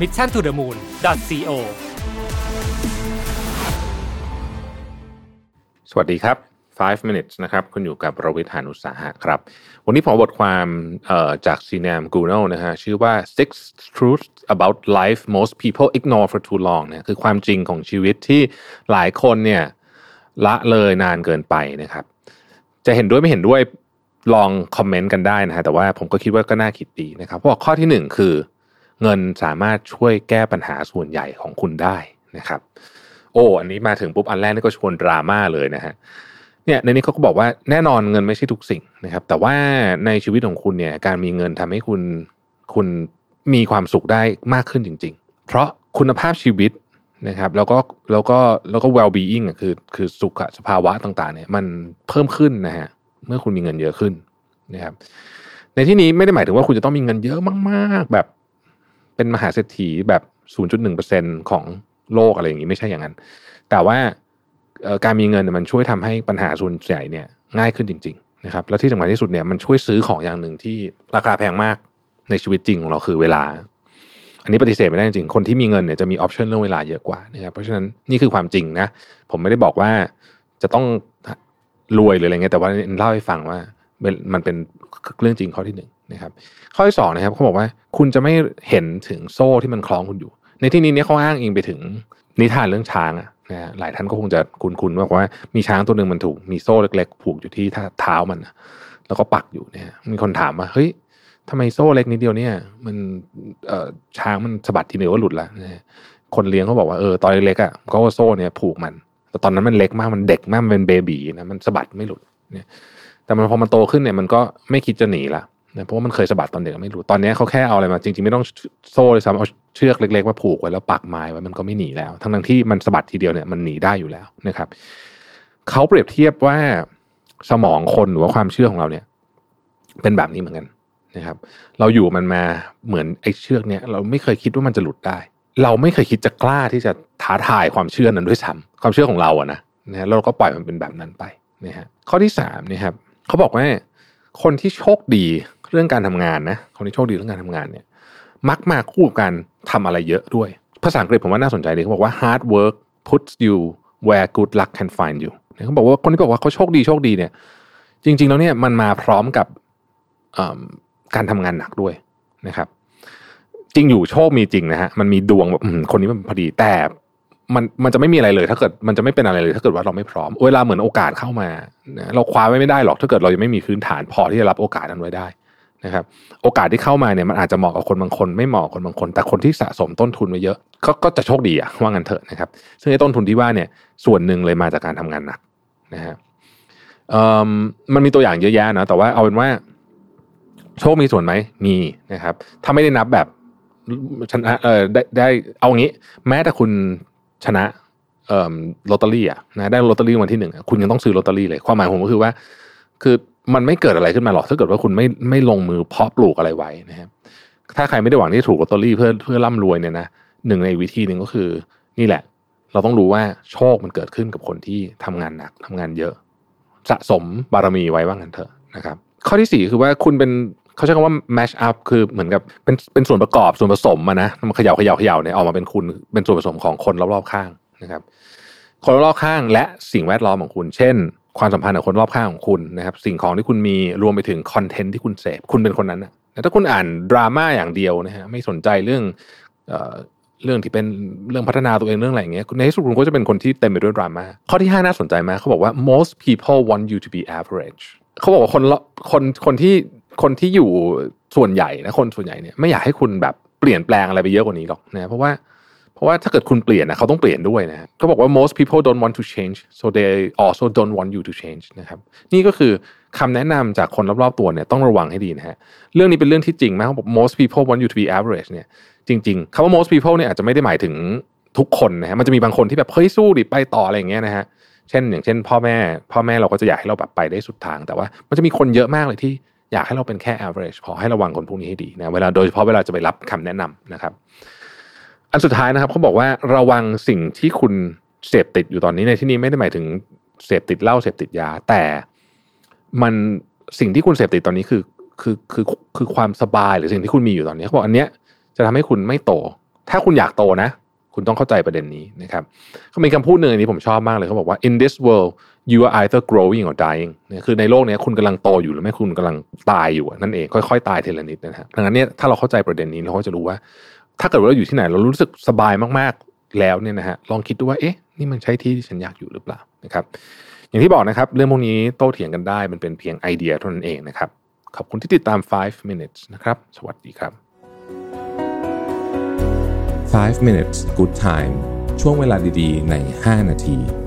mission to the moon co สวัสดีครับ 5 minutes นะครับคุณอยู่กับรวิทยานุสาหะครับ วันนี้ผมบทความจากซีนามกูโนนะฮะชื่อว่า six truths about life most people ignore for too long เนี่ยคือความจริงของชีวิตที่หลายคนเนี่ยละเลยนานเกินไปนะครับ จะเห็นด้วยไม่เห็นด้วยลองคอมเมนต์กันได้นะฮะแต่ว่าผมก็คิดว่าก็น่าคิดดีนะครับ เพราะข้อที่หนึ่งคือ เงินสามารถช่วยแก้ปัญหาส่วนใหญ่ของคุณได้นะครับ โอ้อันนี้มาถึงปุ๊บอันแรกนี่ก็ชวนดราม่าเลยนะฮะเนี่ยในนี้เขาก็บอกว่าแน่นอนเงินไม่ใช่ทุกสิ่งนะครับ แต่ว่าในชีวิตของคุณเนี่ยการมีเงินทำให้คุณคุณมีความสุขได้มากขึ้นจริง ๆ เพราะคุณภาพชีวิตนะครับ แล้วก็แล้วก็แล้วก็ well being อะคือคือสุขสภาวะต่างๆ เนี่ย มันเพิ่มขึ้นนะฮะเมื่อคุณมีเงินเยอะขึ้นนะครับ ในที่นี้ไม่ได้หมายถึงว่าคุณจะต้องมีเงินเยอะมาก ๆ แบบ เป็นมหาเศรษฐีแบบ 0.1%ของโลกอะไรอย่างนี้ไม่ใช่อย่างนั้น แต่ว่าการมีเงินมันช่วยทำให้ปัญหาส่วนใหญ่เนี่ยง่ายขึ้นจริงๆนะครับแล้วที่สำคัญที่สุดเนี่ยมันช่วยซื้อของอย่างหนึ่งที่ราคาแพงมากในชีวิตจริงของเราคือเวลา อันนี้ปฏิเสธไม่ได้จริงคนที่มีเงินเนี่ยจะมีออปชันเรื่องเวลาเยอะกว่านะครับเพราะฉะนั้นนี่คือความจริงนะผมไม่ได้บอกว่าจะต้องรวยหรืออะไรเงี้ยแต่ว่าเล่าให้ฟังว่ามันเป็นเรื่องจริงข้อที่หนึ่ง นะครับข้อที่สองนะครับเขาบอกว่าคุณจะไม่เห็นถึงโซ่ที่มันคล้องคุณอยู่ ในที่นี้เนี่ยเขาอ้างอิงไปถึงนิทานเรื่องช้างอะนะฮะหลายท่านก็คงจะคุ้นๆว่าว่ามีช้างตัวหนึ่งมันถูกมีโซ่เล็ก ๆ ผูกอยู่ที่เท้ามันแล้วก็ปักอยู่เนี่ยมีคนถามว่าเฮ้ยทำไมโซ่เล็กนิดเดียวเนี่ย มันเอช้างมันสะบัดทีเดียวก็หลุดละนะคนเลี้ยงเขาบอกว่าเออตอนเล็กๆอะก็โซ่เนี่ยผูกมันแต่ตอนนั้นมันเล็กมากมันเด็กมากมันเป็นเบบีนะมันสะบัดไม่หลุดเนี่ย แต่มันพอมันโตขึ้นเนี่ยมันก็ไม่คิดจะหนีละ นะเพราะว่ามันเคยสะบัดตอนเด็กไม่รู้ ตอนนี้เขาแค่เอาอะไรมา จริงๆไม่ต้องโซ่เลยซ้ำเอาเชือกเล็กๆมาผูกไว้แล้วปักไม้ไว้มันก็ไม่หนีแล้ว ทั้งที่มันสะบัดทีเดียวเนี่ยมันหนีได้อยู่แล้วนะครับเขาเปรียบเทียบว่าสมองคนหรือว่าความเชื่อของเราเนี่ย เป็นแบบนี้เหมือนกันนะครับ เราอยู่มันมาเหมือนไอ้เชือกเนี่ยเราไม่เคยคิดว่ามันจะหลุดได้ เราไม่เคยคิดจะกล้าที่จะท้าทายความเชื่อนั้นด้วยซ้ำความเชื่อของเราอะนะนะเราก็ปล่อยมันเป็นแบบนั้นไปนะฮะข้อที่สามนะครับเขาบอกว่าคนที่โชคดี เรื่องการทำงานนะคนที่โชคดีเรื่องการทำงานเนี่ย มักมาคู่กับการทำอะไรเยอะด้วย ภาษาอังกฤษผมว่าน่าสนใจดีเขาบอกว่า hard work puts you where good luck can find you เขาบอกว่าคนที่บอกว่าเขาโชคดีโชคดีเนี่ย จริง ๆ แล้วเนี่ยมันมาพร้อมกับการทำงานหนักด้วยนะครับ จริงอยู่โชคมีจริงนะฮะมันมีดวงแบบคนนี้มันพอดีแต่มันมันจะไม่มีอะไรเลย ถ้าเกิดมันจะไม่เป็นอะไรเลย ถ้าเกิดว่าเราไม่พร้อม เวลาเหมือนโอกาสเข้ามา เราคว้าไว้ไม่ได้หรอกถ้าเกิดเรายังไม่มีพื้นฐานพอที่จะรับโอกาสนั้นไว้ได้ นะครับโอกาสที่เข้ามาเนี่ยมันอาจจะเหมาะกับคนบางคน ไม่เหมาะคนบางคน แต่คนที่สะสมต้นทุนไว้เยอะก็ก็จะโชคดีอะว่างันเถอะนะครับ ซึ่งไอ้ต้นทุนที่ว่าเนี่ยส่วนหนึ่งเลยมาจากการทำงานหนักนะฮะมันมีตัวอย่างเยอะแยะนะแต่ว่าเอาเป็นว่า โชคมีส่วนไหมมีนะครับ ถ้าไม่ได้นับแบบชนะเออได้ได้เอางี้ แม้แต่คุณชนะเอ่อลอตเตอรี่อะนะได้ลอตเตอรี่วันที่หนึ่งคุณยังต้องซื้อลอตเตอรี่เลยความหมายผมก็คือว่า คือ มันไม่เกิดอะไรขึ้นมาหรอกถ้าเกิดว่าคุณไม่ไม่ลงมือเพาะปลูกอะไรไว้นะครับถ้าใครไม่ได้หวังที่จะถูกลอตเตอรี่เพื่อเพื่อร่ำรวยเนี่ยนะหนึ่งในวิธีหนึ่งก็คือ นี่แหละ เราต้องรู้ว่าโชคมันเกิดขึ้นกับคนที่ทำงานหนักทำงานเยอะ สะสมบารมีไว้ว่างั้นเถอะนะครับ ข้อที่สี่คือว่าคุณเป็นเขาใช้คำว่า mash up คือเหมือนกับเป็นเป็นส่วนประกอบส่วนผสมมานะมันเขย่าเขย่าเขย่าเนี่ยออกมาเป็นคุณเป็นส่วนผสมของคนรอบๆข้างนะครับ คนรอบข้างและสิ่งแวดล้อมของคุณ เช่น ความสัมพันธ์กับคนรอบข้างของคุณนะครับ สิ่งของที่คุณมีรวมไปถึงคอนเทนต์ที่คุณเสพคุณเป็นคนนั้นนะถ้าคุณอ่านดราม่าอย่างเดียวนะฮะไม่สนใจเรื่องเรื่องที่เป็นเรื่องพัฒนาตัวเองเรื่องอะไรอย่างเงี้ยในที่สุดคุณก็จะเป็นคนที่เต็มไปด้วยดราม่าข้อที่ 5 น่าสนใจมากเขาบอกว่า most people want you to be average เขาบอกว่าคนคนคนที่คนที่อยู่ส่วนใหญ่นะคนส่วนใหญ่เนี่ยไม่อยากให้คุณแบบเปลี่ยนแปลงอะไรไปเยอะกว่านี้หรอกนะเพราะว่า ราะว่าถ้าเกิดคุณเปลี่ยนนะเขาต้องเปลี่ยนด้วยนะเขาบอกว่า most people don't want to change so they also don't want you to change นะครับนี่ก็คือคำแนะนำจากคนรอบๆตัวเนี่ยต้องระวังให้ดีนะฮะเรื่องนี้เป็นเรื่องที่จริงมากเขาบอก most people want you to be average เนี่ยจริงๆคำว่า most people เนี่ยอาจจะไม่ได้หมายถึงทุกคนนะฮะมันจะมีบางคนที่แบบเฮ้ยสู้ดิไปต่ออะไรอย่างเงี้ยนะฮะเช่นอย่างเช่น พ่อแม่ พ่อแม่เราก็จะอยากให้เราแบบไปได้สุดทาง แต่ว่ามันจะมีคนเยอะมากเลยที่อยากให้เราเป็นแค่ average พอให้ระวังคนพวกนี้ให้ดีนะเวลาโดยเฉพาะเวลาจะไปรับคำแนะนำนะครับ อันสุดท้ายนะครับเขาบอกว่าระวังสิ่งที่คุณเสพติดอยู่ตอนนี้ในที่นี้ไม่ได้หมายถึงเสพติดเหล้าเสพติดยา แต่มันสิ่งที่คุณเสพติดตอนนี้คือคือคือคือความสบายหรือสิ่งที่คุณมีอยู่ตอนนี้เขาบอกอันเนี้ยจะทำให้คุณไม่โต ถ้าคุณอยากโตนะ คุณต้องเข้าใจประเด็นนี้นะครับเขามีคำพูดหนึ่งอันนี้ผมชอบมากเลยเขาบอกว่า in this world you are either growing or dying เนี่ยคือในโลกนี้คุณกำลังโตอยู่หรือไม่คุณกำลังตายอยู่นั่นเองค่อยๆตายทีละนิดนะฮะดังนั้นเนี่ยถ้าเราเข้าใจประเด็นนี้เราก็จะรู้ว่า ถ้าเกิดว่าเราอยู่ที่ไหนเรารู้สึกสบายมากๆแล้วเนี่ยนะฮะลองคิดดูว่าเอ๊ะนี่มันใช่ที่ที่ฉันอยากอยู่หรือเปล่านะครับ อย่างที่บอกนะครับ เรื่องพวกนี้โต้เถียงกันได้มันเป็นเพียงไอเดียเท่านั้นเองนะครับ ขอบคุณที่ติดตาม 5 minutes นะครับ สวัสดีครับ 5 minutes good time ช่วงเวลาดีๆ ใน 5 นาที